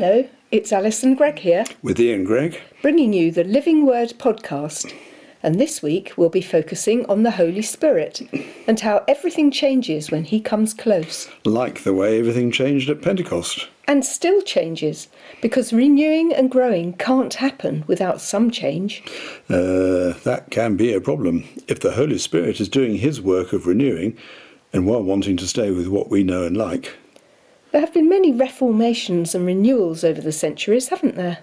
Hello, it's Alison Greig here, With Ian Greig, bringing you the Living Word podcast. And this week we'll be focusing on the Holy Spirit and how everything changes when He comes close. like the way everything changed at Pentecost. And still changes, because renewing and growing can't happen without some change. Uh, that can be a problem if the Holy Spirit is doing his work of renewing and while wanting to stay with what we know and like. There have been many reformations and renewals over the centuries, haven't there?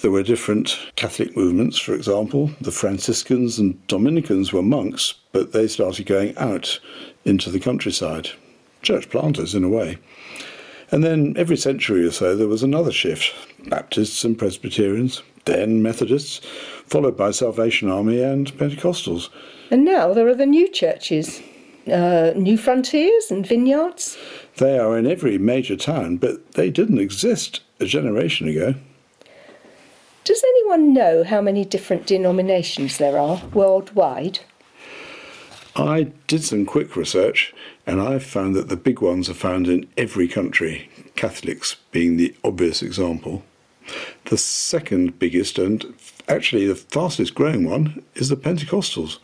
There were different Catholic movements, for example. The Franciscans and Dominicans were monks, but they started going out into the countryside. Church planters, in a way. And then every century or so there was another shift Baptists and Presbyterians, then Methodists, followed by Salvation Army and Pentecostals. And now there are the new churches, uh, Newfrontiers and vineyards. They are in every major town, but they didn't exist a generation ago. Does anyone know how many different denominations there are worldwide? I did some quick research and I found that the big ones are found in every country, Catholics being the obvious example. The second biggest and actually the fastest growing one is the Pentecostals.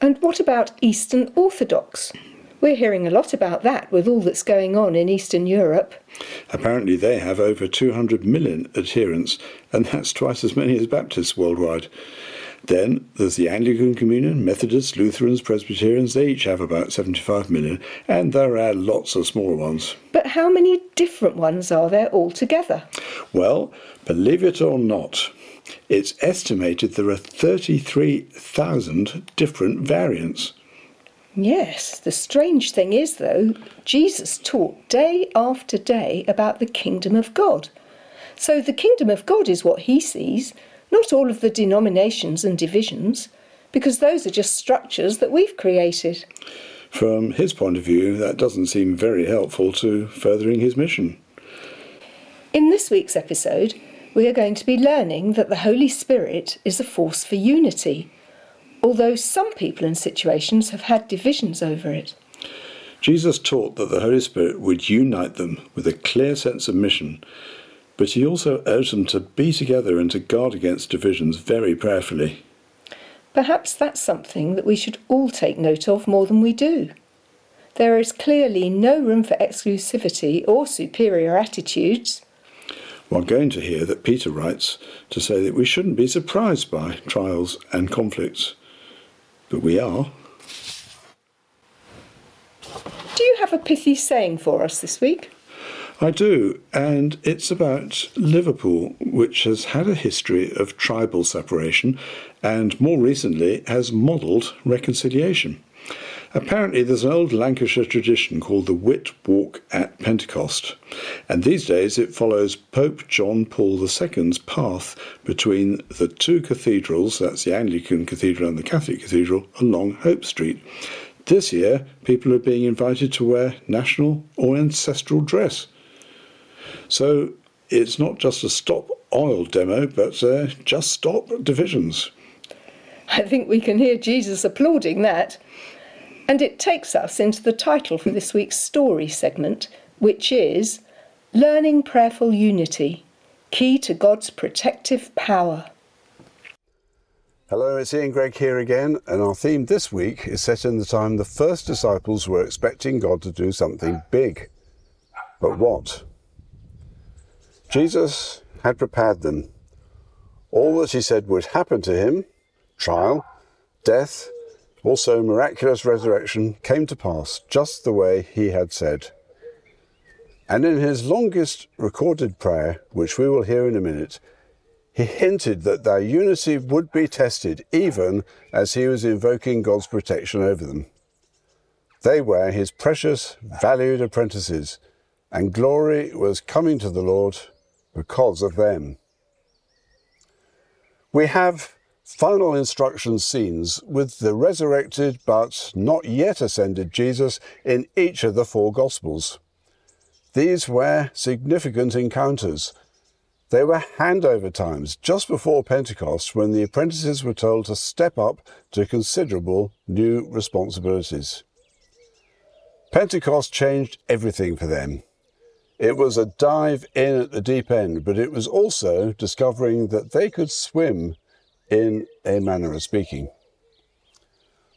And what about Eastern Orthodox? We're hearing a lot about that with all that's going on in Eastern Europe. Apparently, they have over 200 million adherents, and that's twice as many as Baptists worldwide. Then there's the Anglican Communion, Methodists, Lutherans, Presbyterians, they each have about 75 million, and there are lots of smaller ones. But how many different ones are there altogether? Well, believe it or not, it's estimated there are 33,000 different variants. Yes, the strange thing is, though, Jesus taught day after day about the kingdom of God. So the kingdom of God is what he sees, not all of the denominations and divisions, because those are just structures that we've created. From his point of view, that doesn't seem very helpful to furthering his mission. In this week's episode, we are going to be learning that the Holy Spirit is a force for unity, although some people and situations have had divisions over it. Jesus taught that the Holy Spirit would unite them with a clear sense of mission, but he also urged them to be together and to guard against divisions very prayerfully. Perhaps that's something that we should all take note of more than we do. There is clearly no room for exclusivity or superior attitudes. We're going to hear that Peter writes to say that we shouldn't be surprised by trials and conflicts, but we are. Do you have a pithy saying for us this week? I do, and it's about Liverpool, which has had a history of tribal separation and more recently has modelled reconciliation. Apparently, there's an old Lancashire tradition called the Whit Walk at Pentecost, and these days it follows Pope John Paul II's path between the two cathedrals, that's the Anglican Cathedral and the Catholic Cathedral, along Hope Street. This year, people are being invited to wear national or ancestral dress. So it's not just a stop oil demo, but uh, just stop divisions. I think we can hear Jesus applauding that. And it takes us into the title for this week's story segment, which is Learning Prayerful Unity Key to God's Protective Power. Hello, it's Ian Greig here again, and our theme this week is set in the time the first disciples were expecting God to do something big. But what? Jesus had prepared them. All that he said would happen to him trial, death, also miraculous resurrection came to pass just the way he had said. And in his longest recorded prayer, which we will hear in a minute, he hinted that their unity would be tested even as he was invoking God's protection over them. They were his precious, valued apprentices, and glory was coming to the Lord because of them. We have final instruction scenes with the resurrected but not yet ascended Jesus in each of the four Gospels. These were significant encounters. They were handover times just before Pentecost when the apprentices were told to step up to considerable new responsibilities. Pentecost changed everything for them. It was a dive in at the deep end, but it was also discovering that they could swim in a manner of speaking.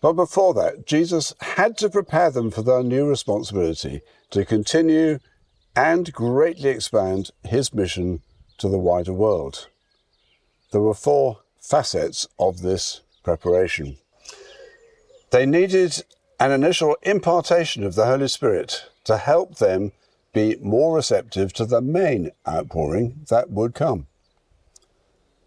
But before that, Jesus had to prepare them for their new responsibility to continue and greatly expand his mission to the wider world. There were four facets of this preparation. They needed an initial impartation of the Holy Spirit to help them be more receptive to the main outpouring that would come.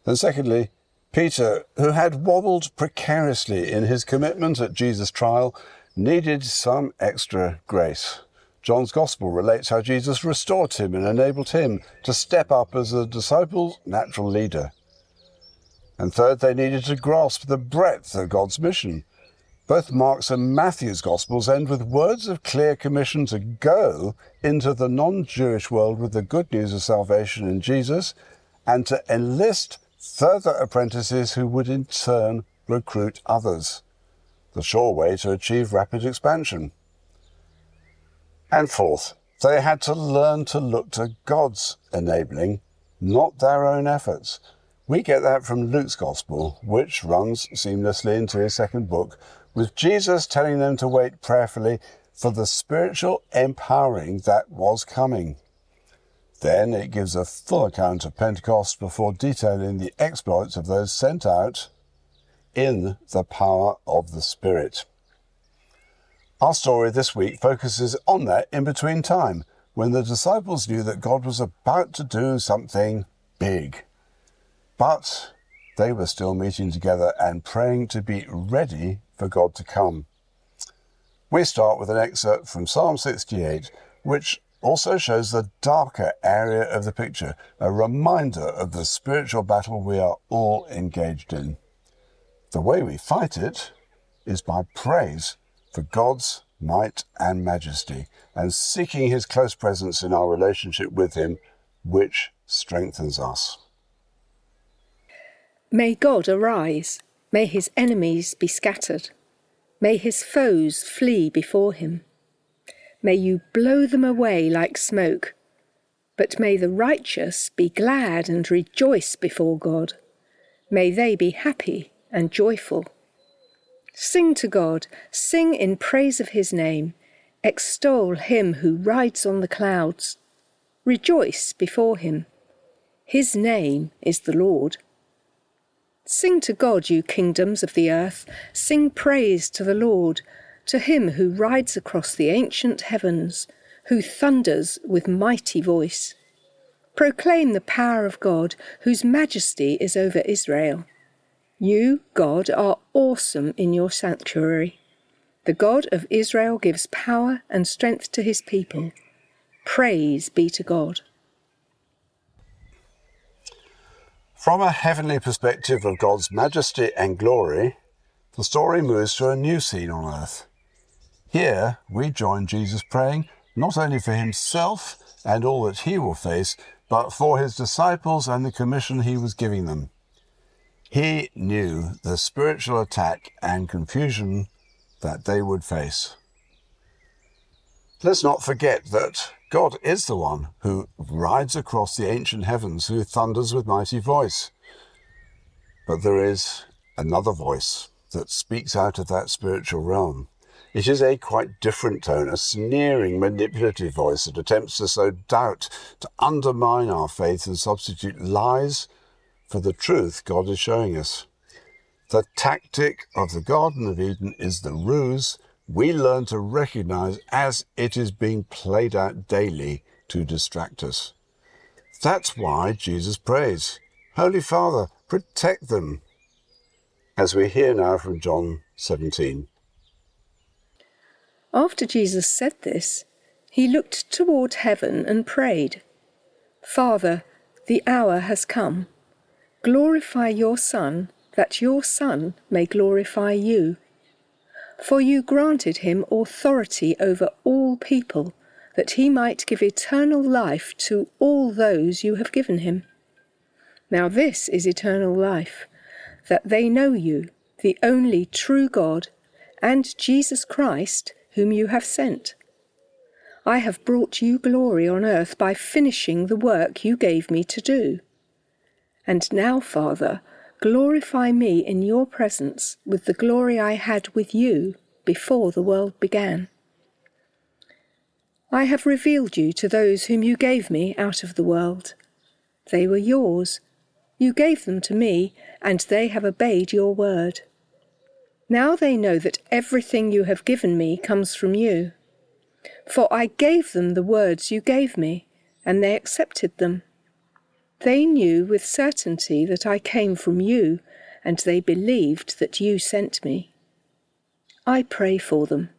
And secondly, Peter, who had wobbled precariously in his commitment at Jesus' trial, needed some extra grace. John's Gospel relates how Jesus restored him and enabled him to step up as a disciple's natural leader. And third, they needed to grasp the breadth of God's mission both Mark's and Matthew's Gospels end with words of clear commission to go into the non Jewish world with the good news of salvation in Jesus and to enlist further apprentices who would in turn recruit others. The sure way to achieve rapid expansion. And fourth, they had to learn to look to God's enabling, not their own efforts. We get that from Luke's Gospel, which runs seamlessly into his second book, with Jesus telling them to wait prayerfully for the spiritual empowering that was coming. Then it gives a full account of Pentecost before detailing the exploits of those sent out in the power of the Spirit. Our story this week focuses on that in between time when the disciples knew that God was about to do something big. But they were still meeting together and praying to be ready for God to come. We start with an excerpt from Psalm 68, which also shows the darker area of the picture, a reminder of the spiritual battle we are all engaged in. The way we fight it is by praise for God's might and majesty and seeking his close presence in our relationship with him, which strengthens us. May God arise May his enemies be scattered. May his foes flee before him. May you blow them away like smoke. But may the righteous be glad and rejoice before God. May they be happy and joyful. Sing to God, sing in praise of his name. Extol him who rides on the clouds. Rejoice before him. His name is the Lord. Sing to God, you kingdoms of the earth, sing praise to the Lord, to him who rides across the ancient heavens, who thunders with mighty voice. Proclaim the power of God, whose majesty is over Israel. You, God, are awesome in your sanctuary. The God of Israel gives power and strength to his people. Praise be to God. From a heavenly perspective of God's majesty and glory, the story moves to a new scene on earth. Here, we join Jesus praying not only for himself and all that he will face, but for his disciples and the commission he was giving them. He knew the spiritual attack and confusion that they would face. Let's not forget that God is the one who rides across the ancient heavens, who thunders with mighty voice. But there is another voice that speaks out of that spiritual realm. It is a quite different tone, a sneering, manipulative voice that attempts to sow doubt, to undermine our faith and substitute lies for the truth God is showing us. The tactic of the Garden of Eden is the ruse we learn to recognize as it is being played out daily to distract us. That's why Jesus prays, Holy Father, protect them. As we hear now from John 17. After Jesus said this, he looked toward heaven and prayed, Father, the hour has come. Glorify your Son, that your Son may glorify you for you granted him authority over all people, that he might give eternal life to all those you have given him. Now this is eternal life, that they know you, the only true God, and Jesus Christ, whom you have sent. I have brought you glory on earth by finishing the work you gave me to do. And now, Father, glorify me in your presence with the glory I had with you before the world began. I have revealed you to those whom you gave me out of the world. They were yours. You gave them to me, and they have obeyed your word. Now they know that everything you have given me comes from you. For I gave them the words you gave me, and they accepted them. They knew with certainty that I came from you, and they believed that you sent me. I pray for them.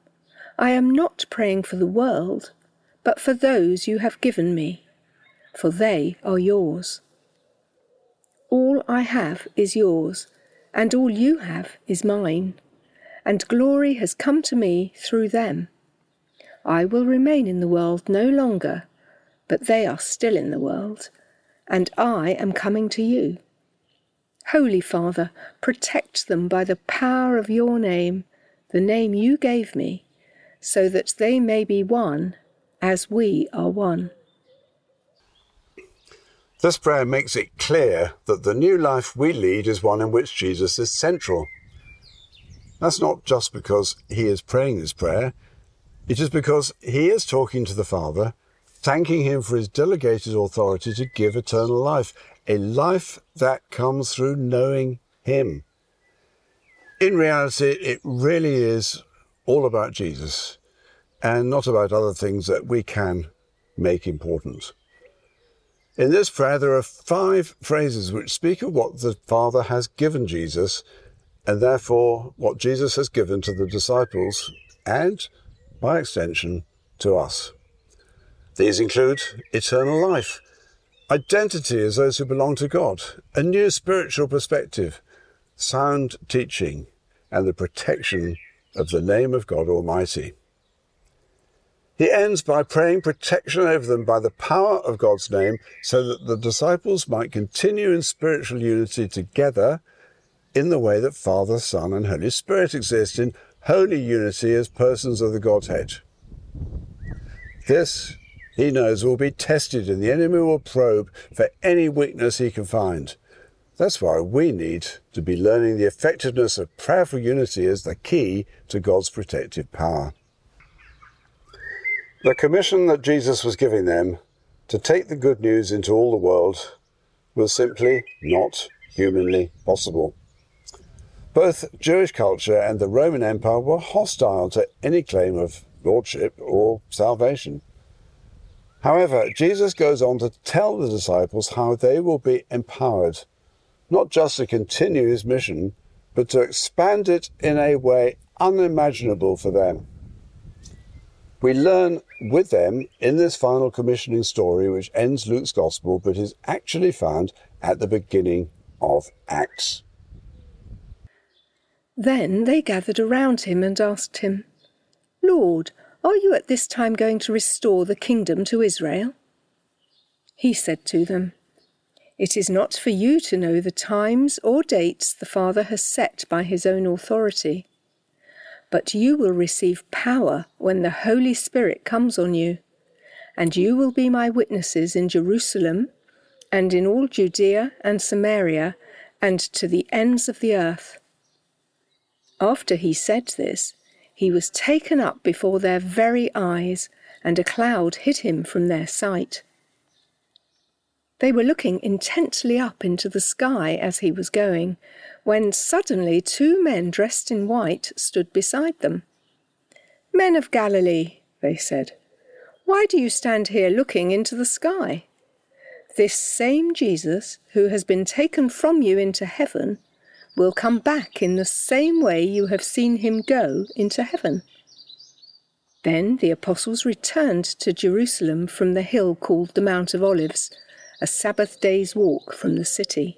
I am not praying for the world, but for those you have given me, for they are yours. All I have is yours, and all you have is mine, and glory has come to me through them. I will remain in the world no longer, but they are still in the world, and I am coming to you. Holy Father, protect them by the power of your name, the name you gave me, so that they may be one as we are one. This prayer makes it clear that the new life we lead is one in which Jesus is central. That's not just because he is praying this prayer, it is because he is talking to the Father, thanking him for his delegated authority to give eternal life, a life that comes through knowing him. In reality, it really is all about Jesus and not about other things that we can make important. In this prayer, there are five phrases which speak of what the Father has given Jesus, and therefore what Jesus has given to the disciples, and, by extension, to us. These include eternal life, identity as those who belong to God, a new spiritual perspective, sound teaching, and the protection of the name of God Almighty. He ends by praying protection over them by the power of God's name so that the disciples might continue in spiritual unity together in the way that Father, Son, and Holy Spirit exist in holy unity as persons of the Godhead. This, he knows, will be tested and the enemy will probe for any weakness he can find. That's why we need to be learning the effectiveness of prayerful unity as the key to God's protective power. The commission that Jesus was giving them to take the good news into all the world was simply not humanly possible. Both Jewish culture and the Roman Empire were hostile to any claim of lordship or salvation. However, Jesus goes on to tell the disciples how they will be empowered, not just to continue his mission, but to expand it in a way unimaginable for them. We learn with them in this final commissioning story, which ends Luke's Gospel, but is actually found at the beginning of Acts. Then they gathered around him and asked him, Lord, are you at this time going to restore the kingdom to Israel? He said to them, It is not for you to know the times or dates the Father has set by his own authority but you will receive power when the Holy Spirit comes on you, and you will be my witnesses in Jerusalem and in all Judea and Samaria and to the ends of the earth. After he said this, he was taken up before their very eyes, and a cloud hid him from their sight. They were looking intently up into the sky as he was going, when suddenly two men dressed in white stood beside them. Men of Galilee, they said, why do you stand here looking into the sky? This same Jesus, who has been taken from you into heaven, will come back in the same way you have seen him go into heaven. Then the apostles returned to Jerusalem from the hill called the Mount of Olives a Sabbath day's walk from the city.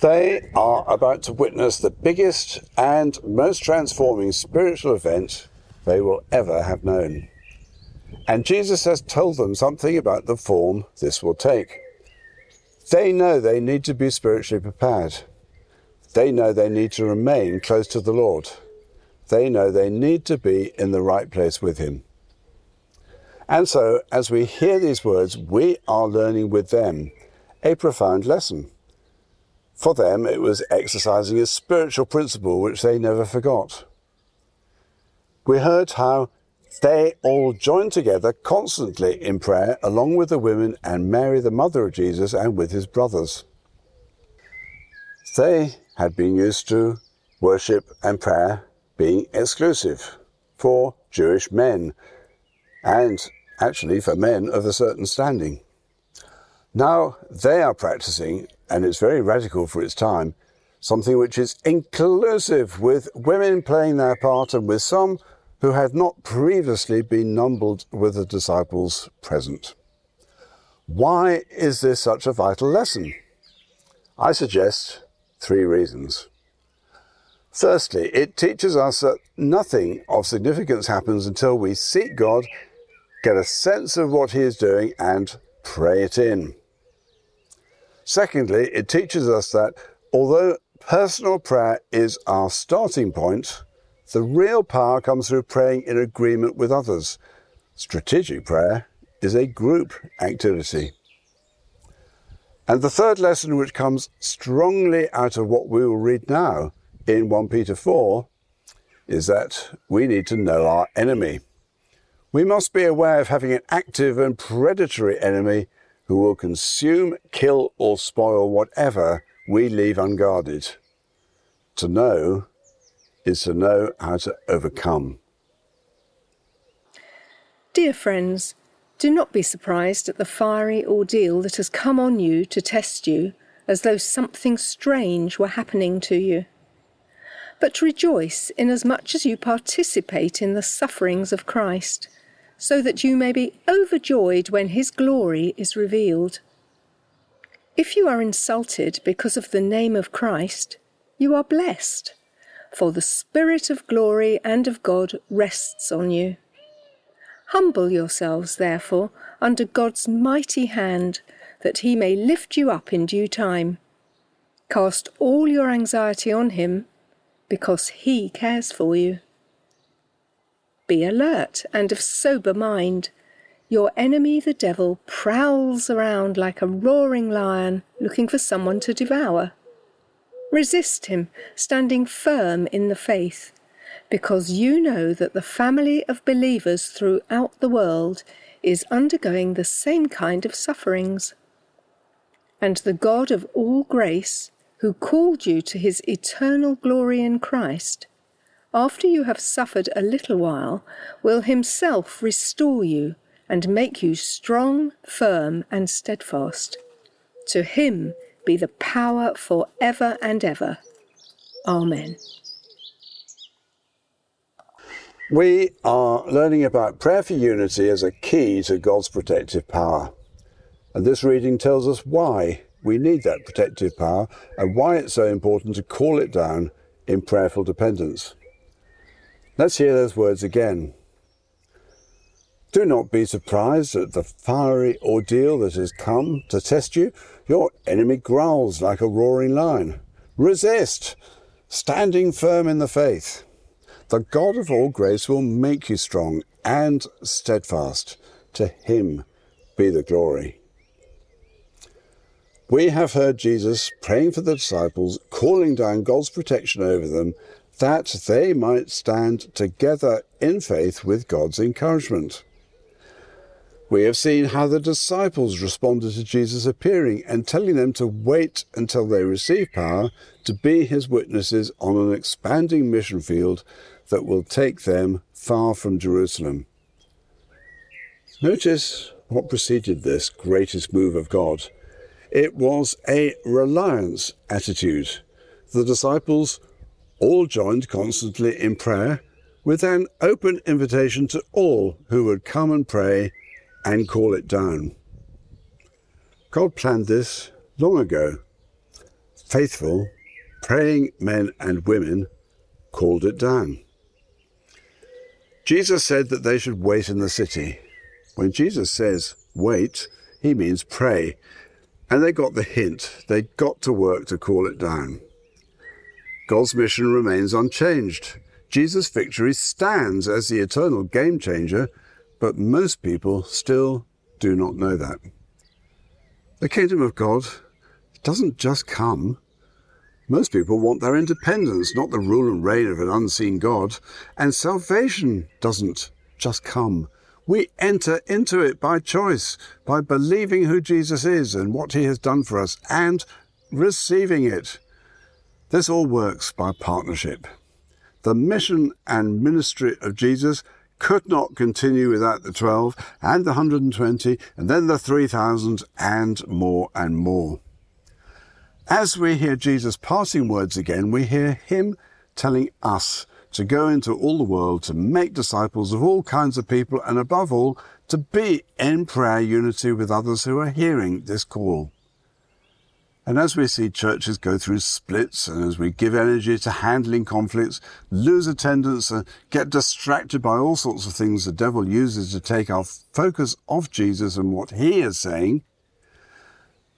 They are about to witness the biggest and most transforming spiritual event they will ever have known. And Jesus has told them something about the form this will take. They know they need to be spiritually prepared. They know they need to remain close to the Lord. They know they need to be in the right place with Him. And so, as we hear these words, we are learning with them a profound lesson. For them, it was exercising a spiritual principle which they never forgot. We heard how they all joined together constantly in prayer, along with the women and Mary, the mother of Jesus, and with his brothers. They had been used to worship and prayer being exclusive for Jewish men and actually for men of a certain standing. Now they are practicing, and it's very radical for its time, something which is inclusive with women playing their part and with some who had not previously been numbered with the disciples present. Why is this such a vital lesson? I suggest three reasons. Firstly, it teaches us that nothing of significance happens until we seek God, get a sense of what He is doing, and pray it in. Secondly, it teaches us that although personal prayer is our starting point, the real power comes through praying in agreement with others. Strategic prayer is a group activity. And the third lesson, which comes strongly out of what we will read now in 1 Peter 4, is that we need to know our enemy. We must be aware of having an active and predatory enemy who will consume, kill, or spoil whatever we leave unguarded. To know is to know how to overcome. Dear friends, do not be surprised at the fiery ordeal that has come on you to test you, as though something strange were happening to you. But rejoice inasmuch as you participate in the sufferings of Christ, so that you may be overjoyed when his glory is revealed. If you are insulted because of the name of Christ, you are blessed for the Spirit of glory and of God rests on you. Humble yourselves, therefore, under God's mighty hand, that he may lift you up in due time. Cast all your anxiety on him, because he cares for you. Be alert and of sober mind. Your enemy, the devil, prowls around like a roaring lion looking for someone to devour. Resist him, standing firm in the faith, because you know that the family of believers throughout the world is undergoing the same kind of sufferings. And the God of all grace, who called you to his eternal glory in Christ, after you have suffered a little while, will himself restore you and make you strong, firm, and steadfast. To him be the power for ever and ever. Amen. We are learning about prayer for unity as a key to God's protective power. And this reading tells us why we need that protective power and why it's so important to call it down in prayerful dependence. Let's hear those words again. Do not be surprised at the fiery ordeal that has come to test you. Your enemy growls like a roaring lion. Resist, standing firm in the faith. The God of all grace will make you strong and steadfast. To him be the glory. We have heard Jesus praying for the disciples, calling down God's protection over them, that they might stand together in faith with God's encouragement. We have seen how the disciples responded to Jesus appearing and telling them to wait until they receive power to be his witnesses on an expanding mission field that will take them far from Jerusalem. Notice what preceded this greatest move of God. It was a reliance attitude. The disciples all joined constantly in prayer with an open invitation to all who would come and pray and call it down. God planned this long ago. Faithful, praying men and women called it down. Jesus said that they should wait in the city. When Jesus says wait, he means pray. And they got the hint. They got to work to call it down. God's mission remains unchanged. Jesus' victory stands as the eternal game changer, but most people still do not know that. The kingdom of God doesn't just come. Most people want their independence, not the rule and reign of an unseen God. And salvation doesn't just come. We enter into it by choice, by believing who Jesus is and what he has done for us, and receiving it. This all works by partnership. The mission and ministry of Jesus could not continue without the 12 and the 120 and then the 3,000 and more and more. As we hear Jesus' passing words again, we hear him telling us to go into all the world to make disciples of all kinds of people and above all to be in prayer unity with others who are hearing this call. And as we see churches go through splits and as we give energy to handling conflicts, lose attendance and get distracted by all sorts of things the devil uses to take our focus off Jesus and what he is saying,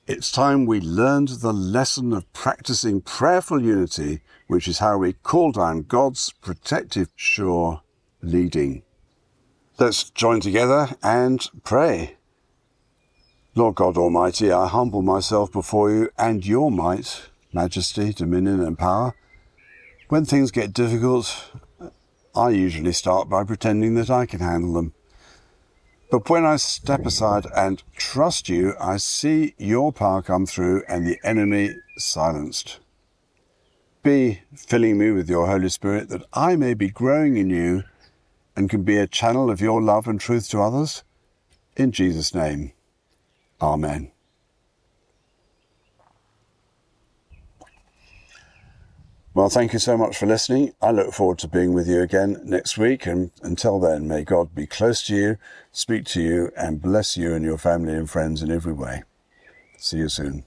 it's time we learned the lesson of practicing prayerful unity, which is how we call down God's protective sure leading. Let's join together and pray. Lord God Almighty, I humble myself before you and your might, majesty, dominion, and power. When things get difficult, I usually start by pretending that I can handle them. But when I step aside and trust you, I see your power come through and the enemy silenced. Be filling me with your Holy Spirit that I may be growing in you and can be a channel of your love and truth to others. In Jesus' name. Amen. Well, thank you so much for listening. I look forward to being with you again next week. And until then, may God be close to you, speak to you, and bless you and your family and friends in every way. See you soon.